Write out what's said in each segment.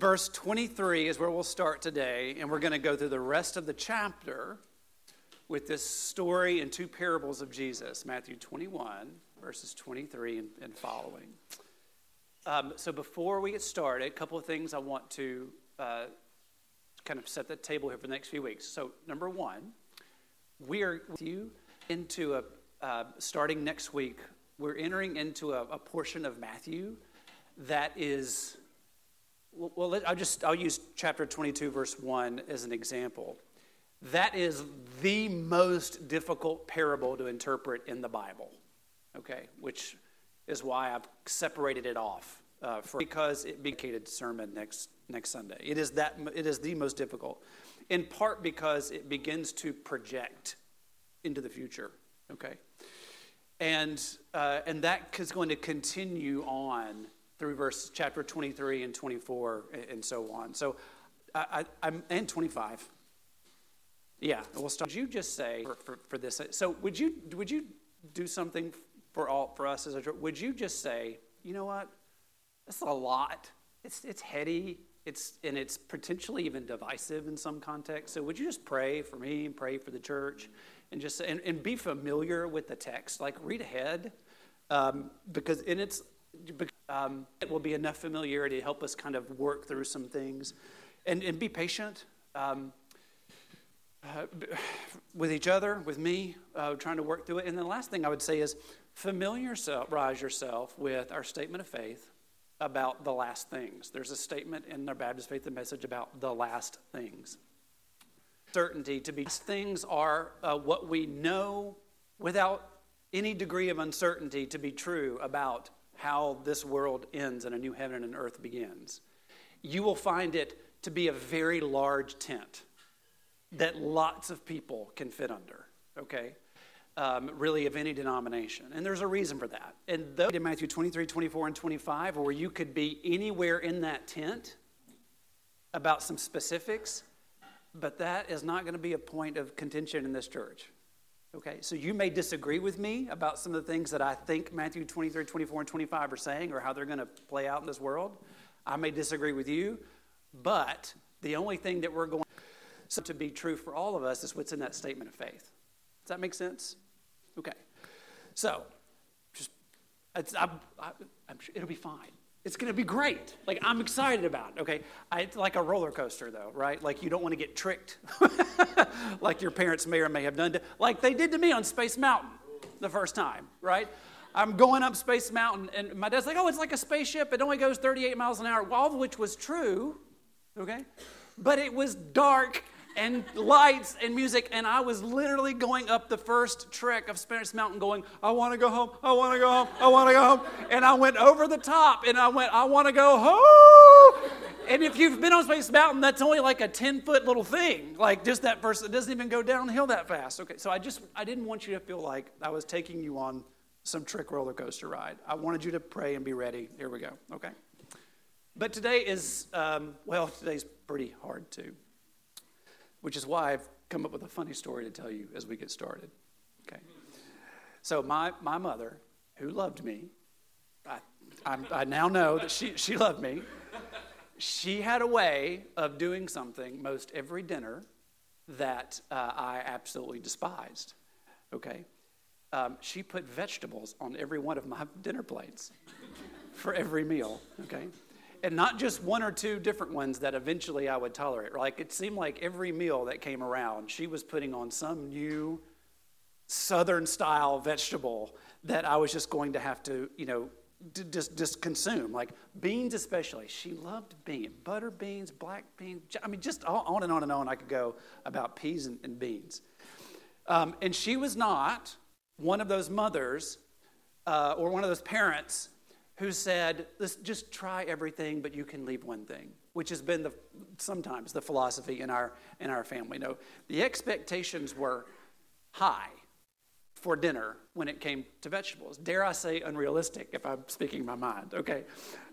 verse 23 is where we'll start today, and we're going to go through the rest of the chapter with this story and two parables of Jesus Matthew 21, verses 23 and, and following. Um, so, before we get started, a couple of things I want to uh, kind of set the table here for the next few weeks. So, number one, we are with you into a, uh, starting next week, we're entering into a, a portion of Matthew that is well, I'll just I'll use chapter 22 verse 1 as an example. That is the most difficult parable to interpret in the Bible. Okay, which is why I've separated it off uh, for because it became sermon next next Sunday. It is that it is the most difficult, in part because it begins to project into the future. Okay, and uh, and that is going to continue on through verse chapter 23 and 24 and so on. So I, am and 25. Yeah, we'll start. Would you just say for, for, for, this? So would you would you do something for all for us as a church? Would you just say, you know what? That's a lot. It's it's heady. It's and it's potentially even divisive in some context. So would you just pray for me and pray for the church, and just and, and be familiar with the text? Like read ahead, um, because in its um, it will be enough familiarity to help us kind of work through some things and, and be patient um, uh, with each other, with me, uh, trying to work through it. And the last thing I would say is familiarize yourself with our statement of faith about the last things. There's a statement in our Baptist Faith and Message about the last things. Certainty to be things are uh, what we know without any degree of uncertainty to be true about how this world ends and a new heaven and an earth begins. You will find it to be a very large tent that lots of people can fit under, okay? Um, really, of any denomination. And there's a reason for that. And though in Matthew 23, 24, and 25, where you could be anywhere in that tent about some specifics, but that is not going to be a point of contention in this church. Okay, so you may disagree with me about some of the things that I think Matthew 23, 24, and 25 are saying or how they're going to play out in this world. I may disagree with you, but the only thing that we're going to be true for all of us is what's in that statement of faith. Does that make sense? Okay. So, just, I, sure it'll be fine. It's going to be great. Like, I'm excited about it, okay? I, it's like a roller coaster, though, right? Like, you don't want to get tricked, like your parents may or may have done, to, like they did to me on Space Mountain the first time, right? I'm going up Space Mountain, and my dad's like, oh, it's like a spaceship. It only goes 38 miles an hour, all of which was true, okay? But it was dark and lights and music. And I was literally going up the first trek of Space Mountain going, I want to go home, I want to go home, I want to go home. And I went over the top and I went, I want to go home. And if you've been on Space Mountain, that's only like a 10 foot little thing. Like just that first, it doesn't even go downhill that fast. Okay, so I just, I didn't want you to feel like I was taking you on some trick roller coaster ride. I wanted you to pray and be ready. Here we go, okay? But today is, um, well, today's pretty hard too which is why I've come up with a funny story to tell you as we get started. Okay. So, my, my mother, who loved me, I, I, I now know that she, she loved me. She had a way of doing something most every dinner that uh, I absolutely despised. Okay. Um, she put vegetables on every one of my dinner plates for every meal. Okay and not just one or two different ones that eventually I would tolerate. Like it seemed like every meal that came around, she was putting on some new southern style vegetable that I was just going to have to, you know, just just consume. Like beans, especially. She loved beans, butter beans, black beans. I mean, just on and on and on. I could go about peas and, and beans. Um, and she was not one of those mothers uh, or one of those parents who said, Let's just try everything, but you can leave one thing, which has been the, sometimes the philosophy in our, in our family. No, the expectations were high for dinner when it came to vegetables. Dare I say unrealistic if I'm speaking my mind, okay,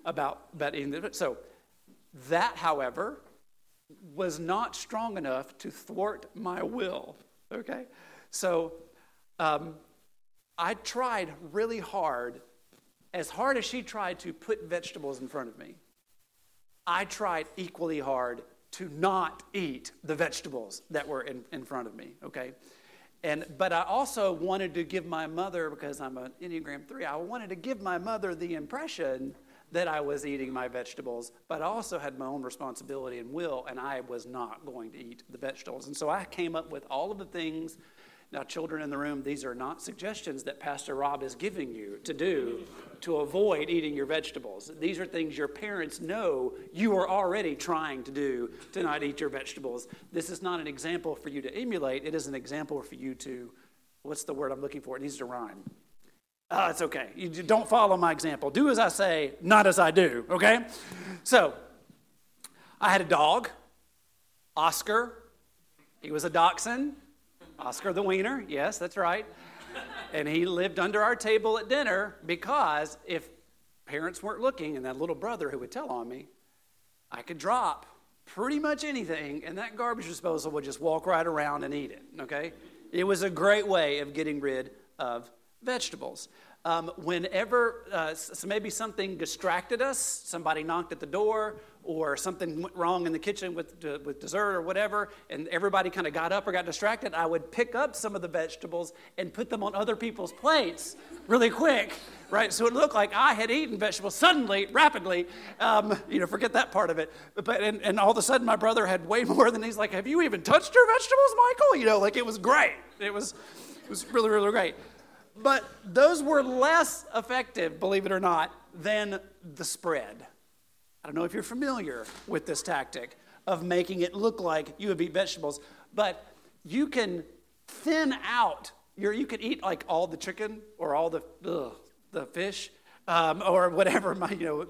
about, about eating the, So that, however, was not strong enough to thwart my will, okay? So um, I tried really hard as hard as she tried to put vegetables in front of me, I tried equally hard to not eat the vegetables that were in, in front of me, okay? And, but I also wanted to give my mother, because I'm an Enneagram 3, I wanted to give my mother the impression that I was eating my vegetables, but I also had my own responsibility and will, and I was not going to eat the vegetables. And so I came up with all of the things now, children in the room, these are not suggestions that Pastor Rob is giving you to do to avoid eating your vegetables. These are things your parents know you are already trying to do to not eat your vegetables. This is not an example for you to emulate, it is an example for you to, what's the word I'm looking for? It needs to rhyme. Uh, it's okay. You don't follow my example. Do as I say, not as I do, okay? So, I had a dog, Oscar. He was a dachshund. Oscar the Wiener, yes, that's right. And he lived under our table at dinner because if parents weren't looking and that little brother who would tell on me, I could drop pretty much anything and that garbage disposal would just walk right around and eat it, okay? It was a great way of getting rid of vegetables. Um, whenever uh, so maybe something distracted us, somebody knocked at the door, or something went wrong in the kitchen with, with dessert or whatever, and everybody kind of got up or got distracted, I would pick up some of the vegetables and put them on other people's plates really quick, right? So it looked like I had eaten vegetables suddenly, rapidly. Um, you know, forget that part of it. But and, and all of a sudden, my brother had way more than he's like, "Have you even touched your vegetables, Michael?" You know, like it was great. It was, it was really, really great. But those were less effective, believe it or not, than the spread. I don't know if you're familiar with this tactic of making it look like you would eat vegetables, but you can thin out your, you could eat like all the chicken or all the, ugh, the fish um, or whatever, my, you know,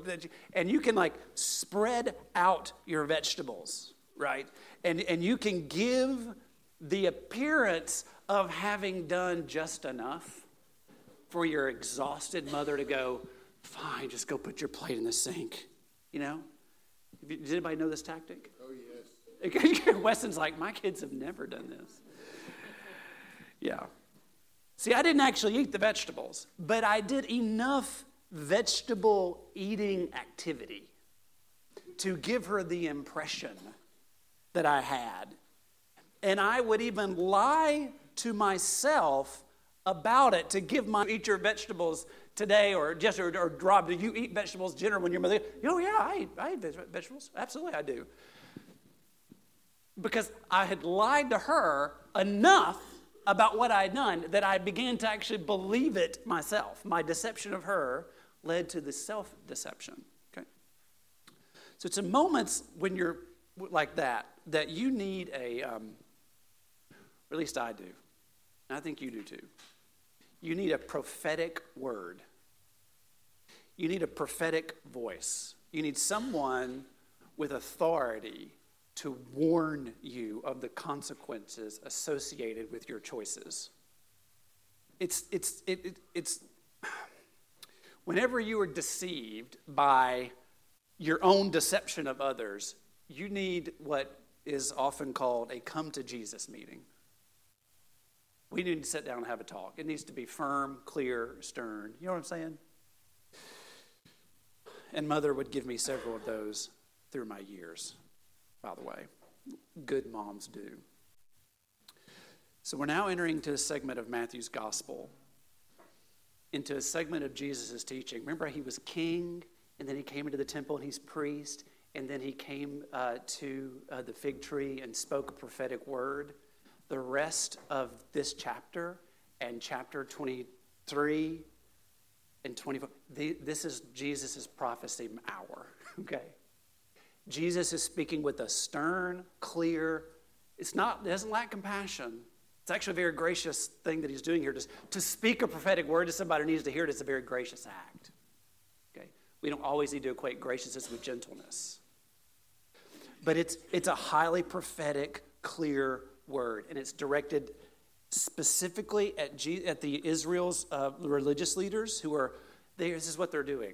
and you can like spread out your vegetables, right? And, and you can give the appearance of having done just enough for your exhausted mother to go, fine, just go put your plate in the sink. You know? Does anybody know this tactic? Oh, yes. Weston's like, my kids have never done this. Yeah. See, I didn't actually eat the vegetables, but I did enough vegetable eating activity to give her the impression that I had. And I would even lie to myself about it to give my eat your vegetables today or just or, or Rob, do you eat vegetables dinner when your mother? Oh yeah, I eat, I eat vegetables. Absolutely, I do. Because I had lied to her enough about what I had done that I began to actually believe it myself. My deception of her led to the self deception. Okay? So it's in moments when you're like that that you need a, um, at least I do, and I think you do too you need a prophetic word. You need a prophetic voice. You need someone with authority to warn you of the consequences associated with your choices. It's, it's, it, it, it's, whenever you are deceived by your own deception of others, you need what is often called a come to Jesus meeting. We need to sit down and have a talk. It needs to be firm, clear, stern. You know what I'm saying? And mother would give me several of those through my years, by the way. Good moms do. So we're now entering to a segment of Matthew's gospel, into a segment of Jesus' teaching. Remember, he was king, and then he came into the temple and he's priest, and then he came uh, to uh, the fig tree and spoke a prophetic word the rest of this chapter and chapter 23 and 24, this is Jesus' prophecy hour, okay? Jesus is speaking with a stern, clear, it's not, it doesn't lack compassion. It's actually a very gracious thing that he's doing here. Just to speak a prophetic word to somebody who needs to hear it is a very gracious act. Okay? We don't always need to equate graciousness with gentleness. But it's, it's a highly prophetic, clear word, and it's directed specifically at, G- at the Israel's uh, religious leaders who are, they, this is what they're doing.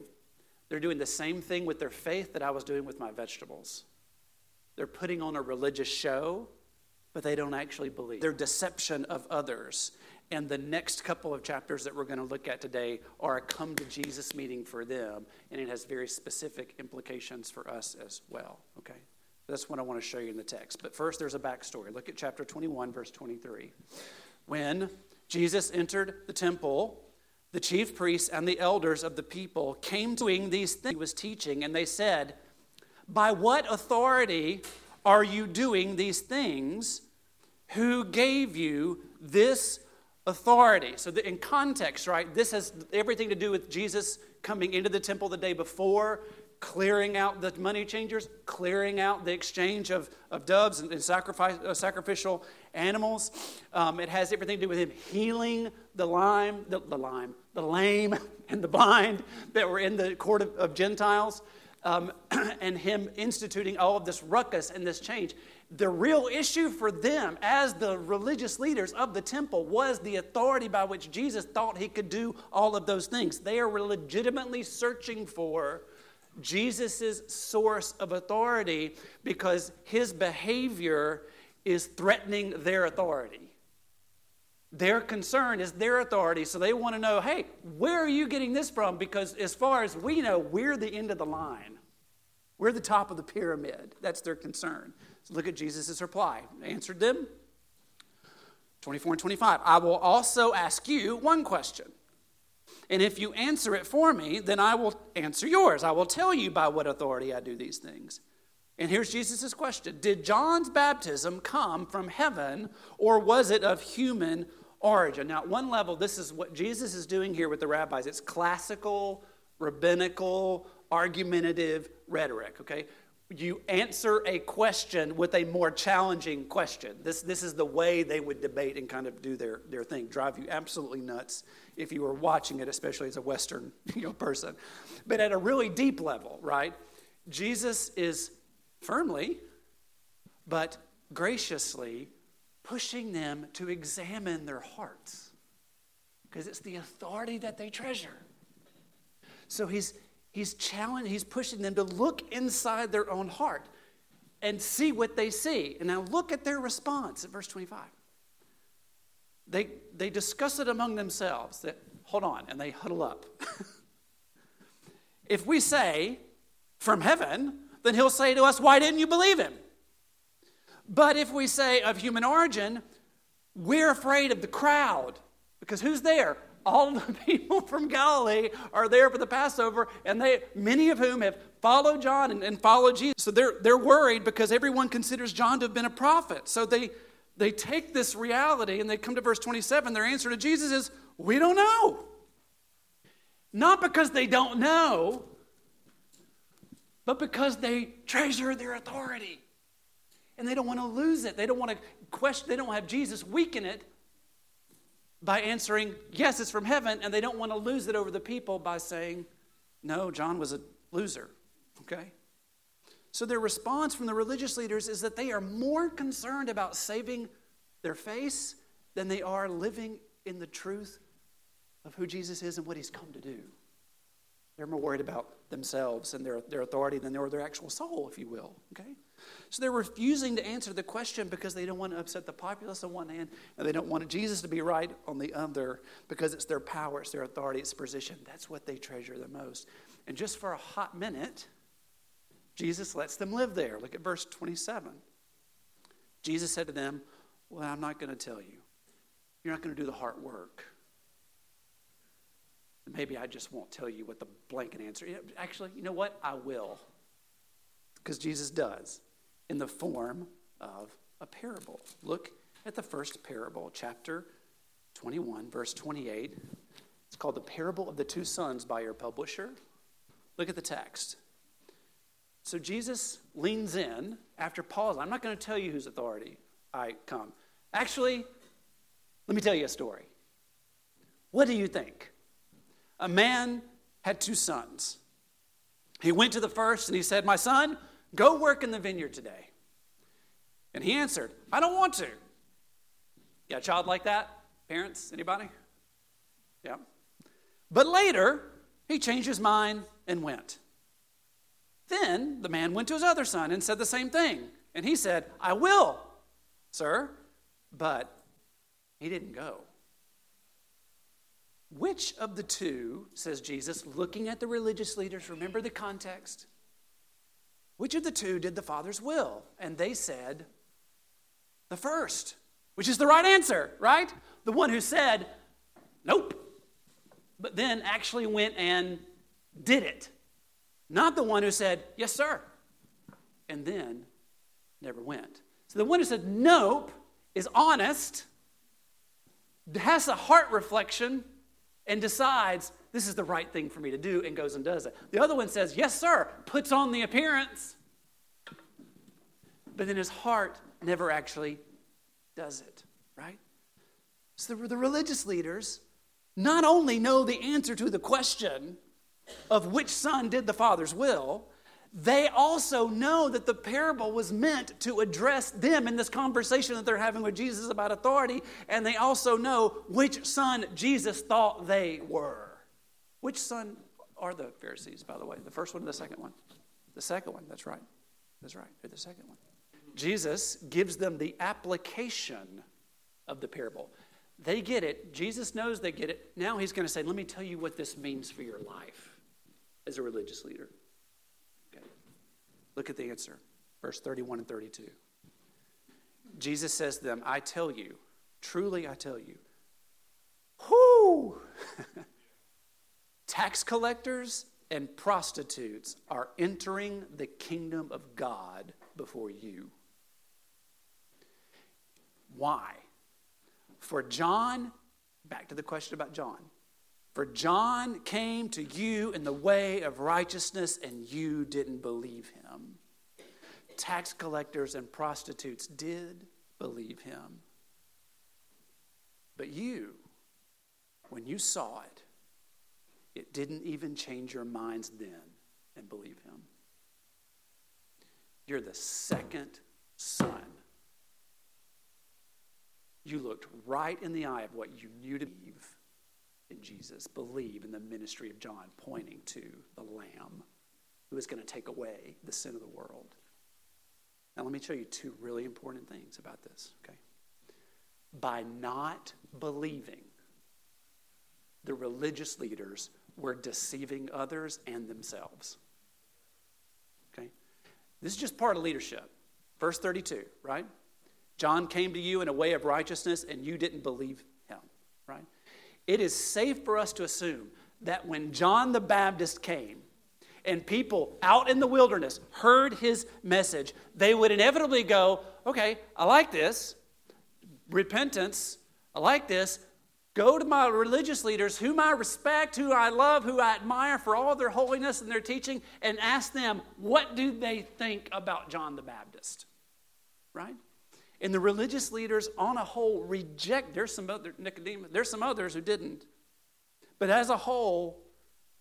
They're doing the same thing with their faith that I was doing with my vegetables. They're putting on a religious show, but they don't actually believe. Their deception of others. And the next couple of chapters that we're going to look at today are a come to Jesus meeting for them, and it has very specific implications for us as well. Okay? That's what I want to show you in the text. But first, there's a backstory. Look at chapter 21, verse 23. When Jesus entered the temple, the chief priests and the elders of the people came doing these things he was teaching, and they said, By what authority are you doing these things? Who gave you this authority? So, in context, right, this has everything to do with Jesus coming into the temple the day before, clearing out the money changers, clearing out the exchange of, of doves and, and sacrifice, uh, sacrificial animals. Um, it has everything to do with him healing the lime, the, the lime, the lame and the blind that were in the court of, of Gentiles, um, and him instituting all of this ruckus and this change. The real issue for them, as the religious leaders of the temple, was the authority by which Jesus thought he could do all of those things. They are legitimately searching for Jesus' source of authority because his behavior is threatening their authority. Their concern is their authority, so they want to know hey, where are you getting this from? Because as far as we know, we're the end of the line. We're the top of the pyramid. That's their concern. So look at Jesus' reply. Answered them 24 and 25. I will also ask you one question. And if you answer it for me, then I will answer yours. I will tell you by what authority I do these things. And here's Jesus' question Did John's baptism come from heaven or was it of human origin? Now, at one level, this is what Jesus is doing here with the rabbis. It's classical, rabbinical, argumentative rhetoric, okay? You answer a question with a more challenging question. This, this is the way they would debate and kind of do their, their thing, drive you absolutely nuts if you were watching it, especially as a Western you know, person. But at a really deep level, right? Jesus is firmly, but graciously pushing them to examine their hearts because it's the authority that they treasure. So he's, he's challenging, he's pushing them to look inside their own heart and see what they see. And now look at their response at verse 25. They, they discuss it among themselves that, hold on, and they huddle up. if we say, from heaven, then he'll say to us, Why didn't you believe him? But if we say of human origin, we're afraid of the crowd because who's there? All the people from Galilee are there for the Passover, and they, many of whom have followed John and, and followed Jesus. So they're, they're worried because everyone considers John to have been a prophet. So they, they take this reality and they come to verse 27. Their answer to Jesus is, We don't know. Not because they don't know, but because they treasure their authority. And they don't want to lose it. They don't want to question, they don't have Jesus weaken it by answering, yes, it's from heaven, and they don't want to lose it over the people by saying, no, John was a loser. Okay? So their response from the religious leaders is that they are more concerned about saving their face than they are living in the truth of who Jesus is and what he's come to do. They're more worried about themselves and their, their authority than they are their actual soul, if you will. Okay? So they're refusing to answer the question because they don't want to upset the populace on one hand, and they don't want Jesus to be right on the other because it's their power, it's their authority, it's their position. That's what they treasure the most. And just for a hot minute, Jesus lets them live there. Look at verse 27. Jesus said to them, Well, I'm not going to tell you. You're not going to do the hard work. Maybe I just won't tell you what the blanket answer is. Actually, you know what? I will. Because Jesus does in the form of a parable. Look at the first parable, chapter 21, verse 28. It's called The Parable of the Two Sons by your publisher. Look at the text. So Jesus leans in after Paul's. I'm not going to tell you whose authority I come. Actually, let me tell you a story. What do you think? a man had two sons. He went to the first and he said, My son, go work in the vineyard today. And he answered, I don't want to. Yeah, a child like that? Parents, anybody? Yeah. But later, he changed his mind and went. Then the man went to his other son and said the same thing. And he said, I will, sir. But he didn't go. Which of the two, says Jesus, looking at the religious leaders, remember the context? Which of the two did the Father's will? And they said, the first, which is the right answer, right? The one who said, nope, but then actually went and did it. Not the one who said, yes, sir, and then never went. So the one who said, nope, is honest, has a heart reflection, and decides this is the right thing for me to do and goes and does it. The other one says, Yes, sir, puts on the appearance, but then his heart never actually does it, right? So the, the religious leaders not only know the answer to the question of which son did the father's will, they also know that the parable was meant to address them in this conversation that they're having with Jesus about authority, and they also know which son Jesus thought they were. Which son are the Pharisees, by the way? The first one or the second one? The second one, that's right. That's right. They're the second one. Jesus gives them the application of the parable. They get it. Jesus knows they get it. Now he's going to say, Let me tell you what this means for your life as a religious leader. Okay. Look at the answer, verse 31 and 32. Jesus says to them, I tell you, truly I tell you, whoo! Tax collectors and prostitutes are entering the kingdom of God before you. Why? For John, back to the question about John. For John came to you in the way of righteousness, and you didn't believe him. Tax collectors and prostitutes did believe him. But you, when you saw it, it didn't even change your minds then and believe him. You're the second son. You looked right in the eye of what you knew to believe in Jesus, believe in the ministry of John, pointing to the Lamb who is going to take away the sin of the world. Now, let me show you two really important things about this, okay? By not believing, the religious leaders were deceiving others and themselves. Okay? This is just part of leadership. Verse 32, right? John came to you in a way of righteousness and you didn't believe him, right? It is safe for us to assume that when John the Baptist came and people out in the wilderness heard his message, they would inevitably go, Okay, I like this. Repentance, I like this. Go to my religious leaders, whom I respect, who I love, who I admire for all their holiness and their teaching, and ask them, what do they think about John the Baptist? Right? And the religious leaders, on a whole, reject. There's some other Nicodemus. There's some others who didn't, but as a whole,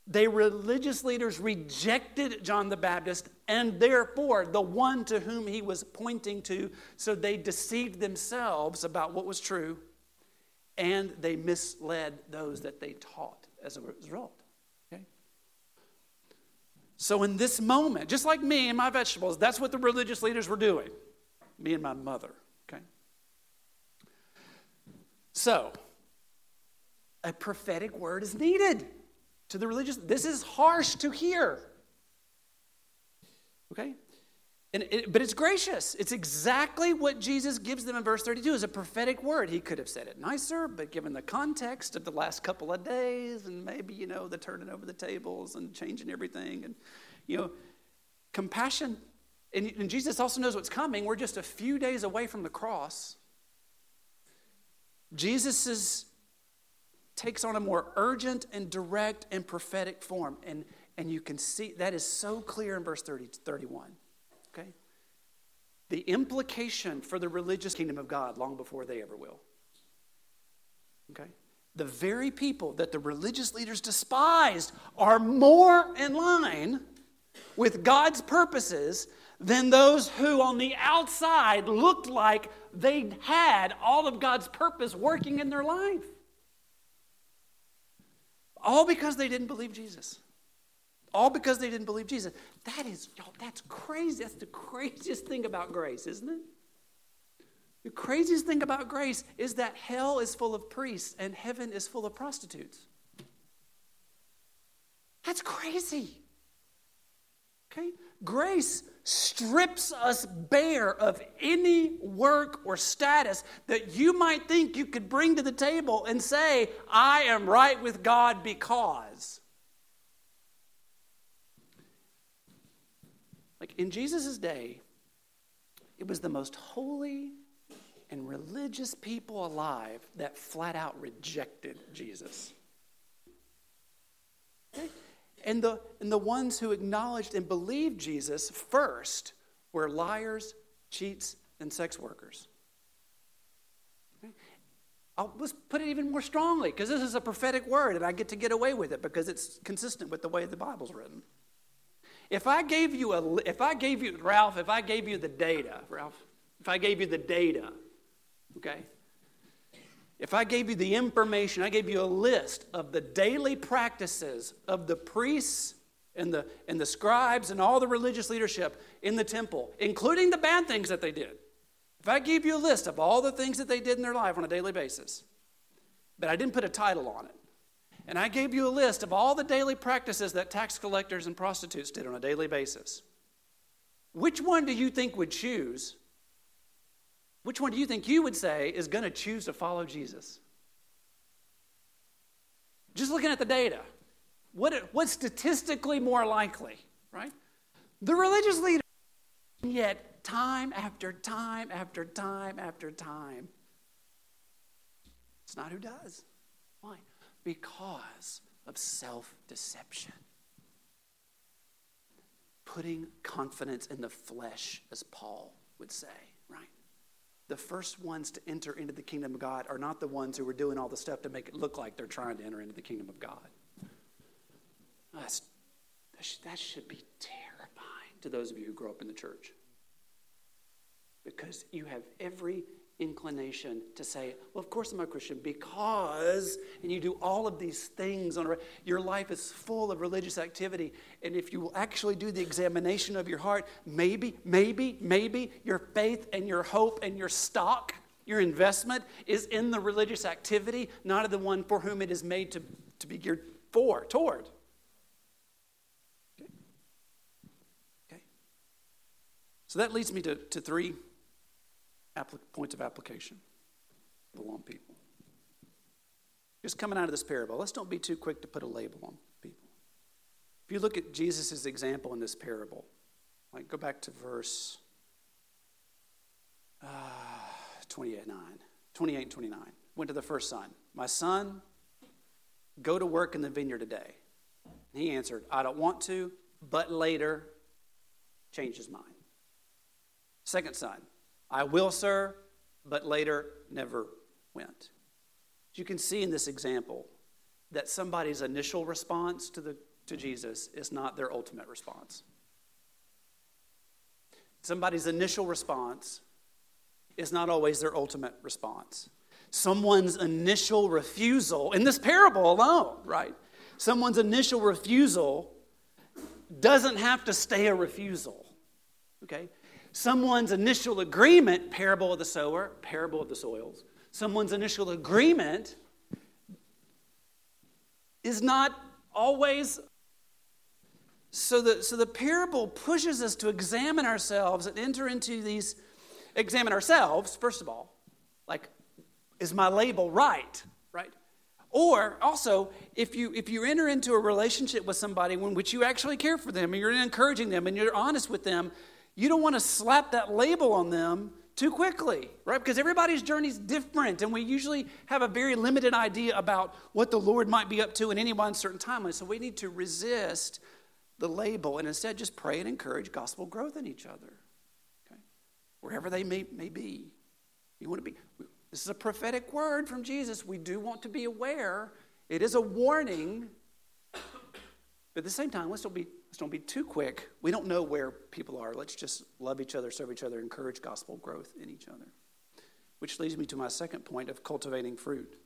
they religious leaders rejected John the Baptist and therefore the one to whom he was pointing to. So they deceived themselves about what was true and they misled those that they taught as a result. So, in this moment, just like me and my vegetables, that's what the religious leaders were doing. Me and my mother. So, a prophetic word is needed to the religious. This is harsh to hear. Okay? And it, but it's gracious. It's exactly what Jesus gives them in verse 32 is a prophetic word. He could have said it nicer, but given the context of the last couple of days and maybe, you know, the turning over the tables and changing everything and, you know, compassion. And, and Jesus also knows what's coming. We're just a few days away from the cross. Jesus takes on a more urgent and direct and prophetic form. And, and you can see that is so clear in verse 30, to 31. Okay? The implication for the religious kingdom of God long before they ever will. Okay? The very people that the religious leaders despised are more in line with God's purposes than those who on the outside looked like they had all of God's purpose working in their life. All because they didn't believe Jesus. All because they didn't believe Jesus. That is, y'all, that's crazy. That's the craziest thing about grace, isn't it? The craziest thing about grace is that hell is full of priests and heaven is full of prostitutes. That's crazy. Okay? Grace strips us bare of any work or status that you might think you could bring to the table and say, I am right with God because. Like in Jesus' day, it was the most holy and religious people alive that flat out rejected Jesus. Okay? And the, and the ones who acknowledged and believed Jesus first were liars, cheats, and sex workers. I'll, let's put it even more strongly because this is a prophetic word and I get to get away with it because it's consistent with the way the Bible's written. If I gave you a, if I gave you, Ralph, if I gave you the data, Ralph, if I gave you the data, okay, if I gave you the information, I gave you a list of the daily practices of the priests and the, and the scribes and all the religious leadership in the temple, including the bad things that they did. If I gave you a list of all the things that they did in their life on a daily basis, but I didn't put a title on it, and I gave you a list of all the daily practices that tax collectors and prostitutes did on a daily basis. Which one do you think would choose? Which one do you think you would say is going to choose to follow Jesus? Just looking at the data, what, what's statistically more likely, right? The religious leader. Yet, time after time after time after time, it's not who does. Why? because of self deception. Putting confidence in the flesh, as Paul would say? The first ones to enter into the kingdom of God are not the ones who are doing all the stuff to make it look like they're trying to enter into the kingdom of God. That's, that should be terrifying to those of you who grow up in the church. Because you have every inclination to say, Well, of course I'm a Christian because, and you do all of these things on your life is full of religious activity. And if you will actually do the examination of your heart, maybe, maybe, maybe your faith and your hope and your stock, your investment is in the religious activity, not in the one for whom it is made to, to be geared for, toward. Okay. okay. So that leads me to, to three points of application for the long people. Just coming out of this parable, let's don't be too quick to put a label on people. If you look at Jesus' example in this parable, like go back to verse uh, 28, 9, 28 and 29. Went to the first son, My son, go to work in the vineyard today. And he answered, I don't want to, but later changed his mind. Second son, I will, sir, but later never went. You can see in this example that somebody's initial response to, the, to Jesus is not their ultimate response. Somebody's initial response is not always their ultimate response. Someone's initial refusal, in this parable alone, right? Someone's initial refusal doesn't have to stay a refusal. Okay? Someone's initial agreement, parable of the sower, parable of the soils, someone's initial agreement is not always. So the, so the parable pushes us to examine ourselves and enter into these, examine ourselves, first of all. Like, is my label right? Right? Or also, if you if you enter into a relationship with somebody in which you actually care for them and you're encouraging them and you're honest with them, you don't want to slap that label on them too quickly, right? Because everybody's journey is different, and we usually have a very limited idea about what the Lord might be up to in any one certain timeline. So we need to resist the label and instead just pray and encourage gospel growth in each other, okay? Wherever they may, may be. You want to be, this is a prophetic word from Jesus. We do want to be aware. It is a warning, but at the same time, let's don't be Let's don't be too quick. We don't know where people are. Let's just love each other, serve each other, encourage gospel growth in each other. Which leads me to my second point of cultivating fruit.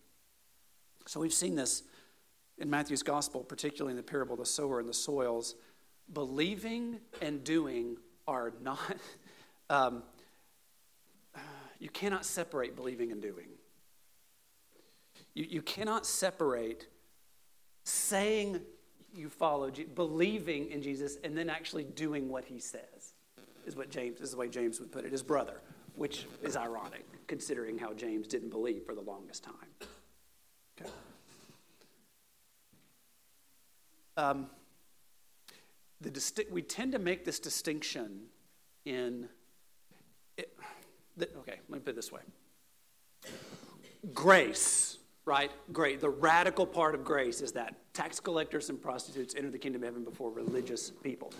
So we've seen this in Matthew's gospel, particularly in the parable of the sower and the soils. Believing and doing are not, um, you cannot separate believing and doing. You, you cannot separate saying you follow, believing in Jesus, and then actually doing what he says, is what James is the way James would put it. His brother, which is ironic considering how James didn't believe for the longest time. Okay. Um, the disti- we tend to make this distinction in. It, the, okay, let me put it this way. Grace, right? Great. The radical part of grace is that tax collectors and prostitutes enter the kingdom of heaven before religious people.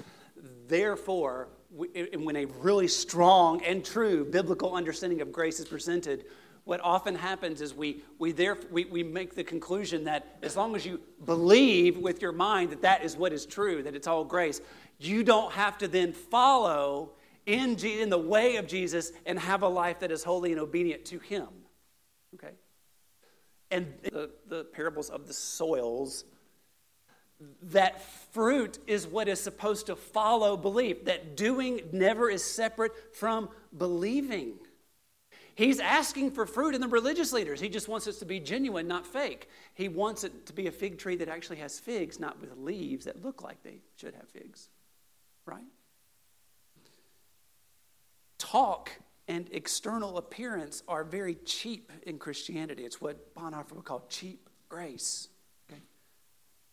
Therefore, when a really strong and true biblical understanding of grace is presented, what often happens is we, we, there, we, we make the conclusion that as long as you believe with your mind that that is what is true, that it's all grace, you don't have to then follow in, in the way of Jesus and have a life that is holy and obedient to Him. Okay? And the, the parables of the soils that fruit is what is supposed to follow belief, that doing never is separate from believing. He's asking for fruit in the religious leaders. He just wants it to be genuine, not fake. He wants it to be a fig tree that actually has figs, not with leaves that look like they should have figs. Right? Talk and external appearance are very cheap in Christianity. It's what Bonhoeffer would call cheap grace.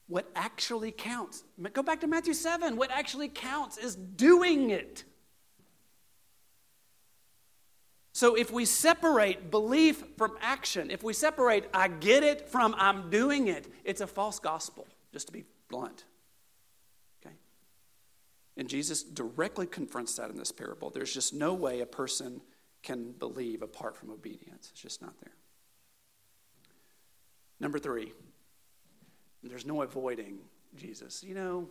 What actually counts, go back to Matthew 7, what actually counts is doing it. So if we separate belief from action, if we separate I get it from I'm doing it, it's a false gospel, just to be blunt. And Jesus directly confronts that in this parable. There's just no way a person can believe apart from obedience. It's just not there. Number three, there's no avoiding Jesus. You know,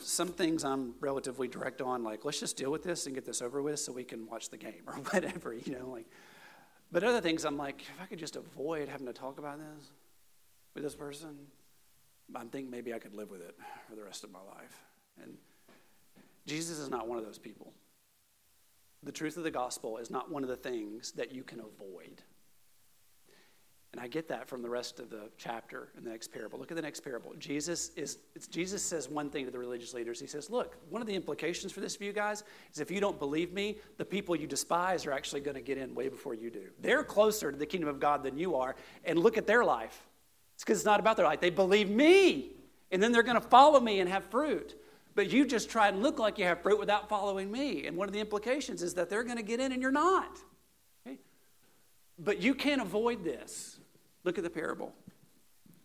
some things I'm relatively direct on, like, let's just deal with this and get this over with so we can watch the game or whatever, you know, like. But other things, I'm like, if I could just avoid having to talk about this with this person, I think maybe I could live with it for the rest of my life. And Jesus is not one of those people. The truth of the gospel is not one of the things that you can avoid. And I get that from the rest of the chapter in the next parable. Look at the next parable. Jesus is Jesus says one thing to the religious leaders. He says, "Look, one of the implications for this for you guys is if you don't believe me, the people you despise are actually going to get in way before you do. They're closer to the kingdom of God than you are, and look at their life. It's because it's not about their life. They believe me, and then they're going to follow me and have fruit. But you just try and look like you have fruit without following me. And one of the implications is that they're going to get in and you're not. Okay? But you can't avoid this. Look at the parable.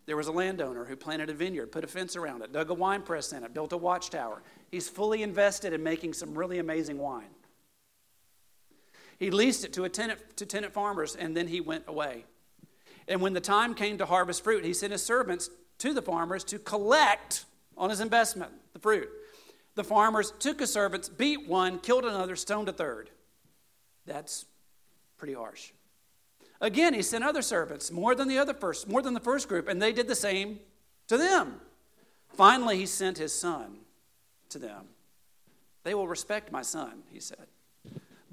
There was a landowner who planted a vineyard, put a fence around it, dug a wine press in it, built a watchtower. He's fully invested in making some really amazing wine. He leased it to, a tenant, to tenant farmers, and then he went away. And when the time came to harvest fruit, he sent his servants to the farmers to collect on his investment, fruit. The farmers took his servants, beat one, killed another, stoned a third. That's pretty harsh. Again, he sent other servants, more than the other first, more than the first group, and they did the same to them. Finally, he sent his son to them. They will respect my son, he said.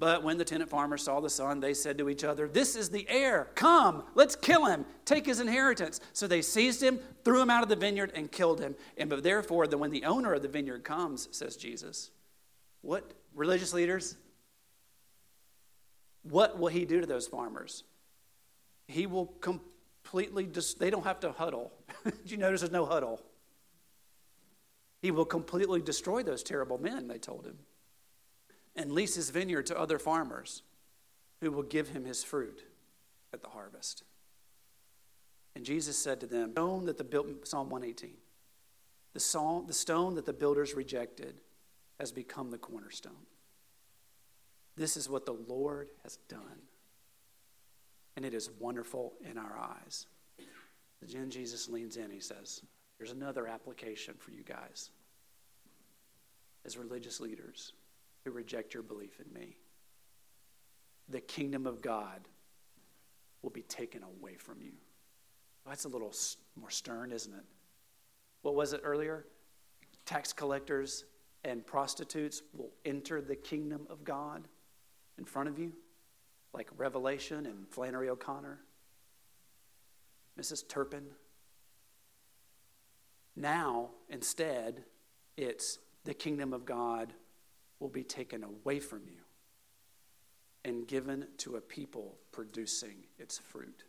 But when the tenant farmers saw the son, they said to each other, This is the heir. Come, let's kill him, take his inheritance. So they seized him, threw him out of the vineyard, and killed him. And but therefore, when the owner of the vineyard comes, says Jesus, what religious leaders? What will he do to those farmers? he will completely, dis- they don't have to huddle. Did you notice there's no huddle? He will completely destroy those terrible men, they told him, and lease his vineyard to other farmers who will give him his fruit at the harvest. And Jesus said to them, stone that the built, Psalm 118, the, psalm, the stone that the builders rejected has become the cornerstone. This is what the Lord has done and it is wonderful in our eyes. Then Jesus leans in, he says, Here's another application for you guys as religious leaders who reject your belief in me. The kingdom of God will be taken away from you. That's a little more stern, isn't it? What was it earlier? Tax collectors and prostitutes will enter the kingdom of God in front of you like Revelation and Flannery O'Connor, Mrs. Turpin. Now, instead, it's the kingdom of God will be taken away from you and given to a people producing its fruit.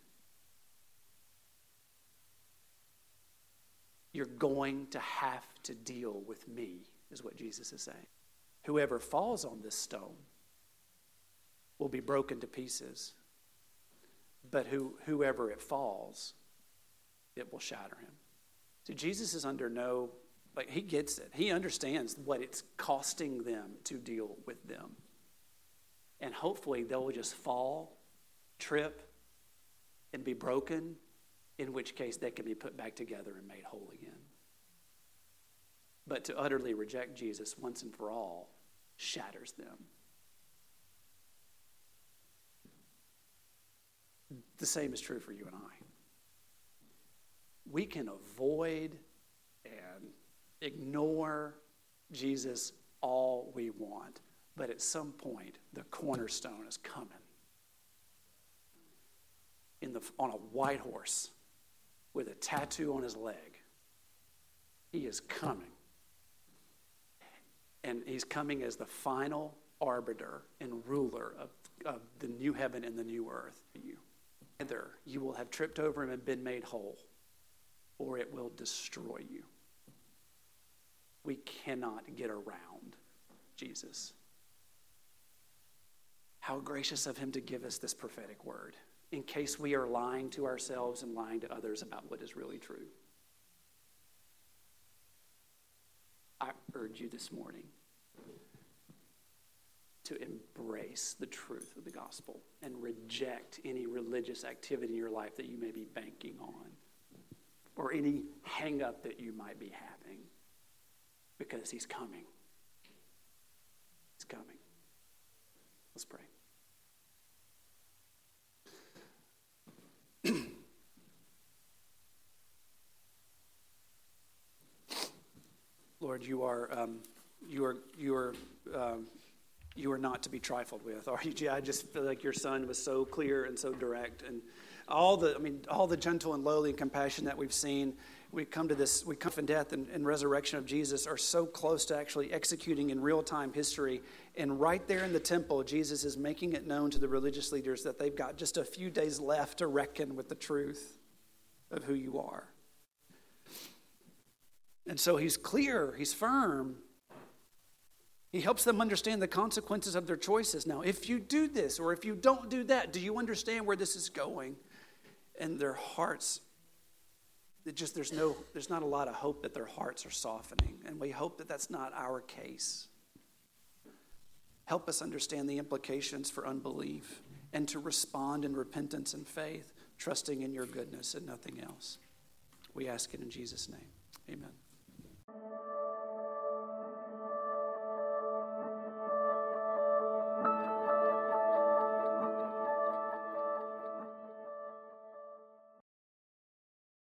You're going to have to deal with me, is what Jesus is saying. Whoever falls on this stone will be broken to pieces, but who, whoever it falls, it will shatter him. See, Jesus is under no, like, he gets it. He understands what it's costing them to deal with them. And hopefully they'll just fall, trip, and be broken, in which case they can be put back together and made whole again. But to utterly reject Jesus once and for all shatters them. The same is true for you and I. We can avoid and ignore Jesus all we want, but at some point, the cornerstone is coming. In the, on a white horse with a tattoo on his leg. He is coming. And he's coming as the final arbiter and ruler of, of the new heaven and the new earth. You. Either you will have tripped over him and been made whole, or it will destroy you. We cannot get around Jesus. How gracious of him to give us this prophetic word in case we are lying to ourselves and lying to others about what is really true. I urge you this morning to embrace the truth of the gospel and reject any religious activity in your life that you may be banking on or any hang up that you might be having because he's coming. He's coming. Let's pray. Lord, you are, um, you are, you are, um, you are not to be trifled with, are you? I just feel like your son was so clear and so direct, and all the, I mean, all the gentle and lowly and compassion that we've seen. We come to this, we come from death and, and resurrection of Jesus are so close to actually executing in real time history. And right there in the temple, Jesus is making it known to the religious leaders that they've got just a few days left to reckon with the truth of who you are. And so he's clear, he's firm. He helps them understand the consequences of their choices. Now, if you do this or if you don't do that, do you understand where this is going? And their hearts, it just there's no there's not a lot of hope that their hearts are softening, and we hope that that's not our case. Help us understand the implications for unbelief and to respond in repentance and faith, trusting in your goodness and nothing else. We ask it in Jesus' name. Amen.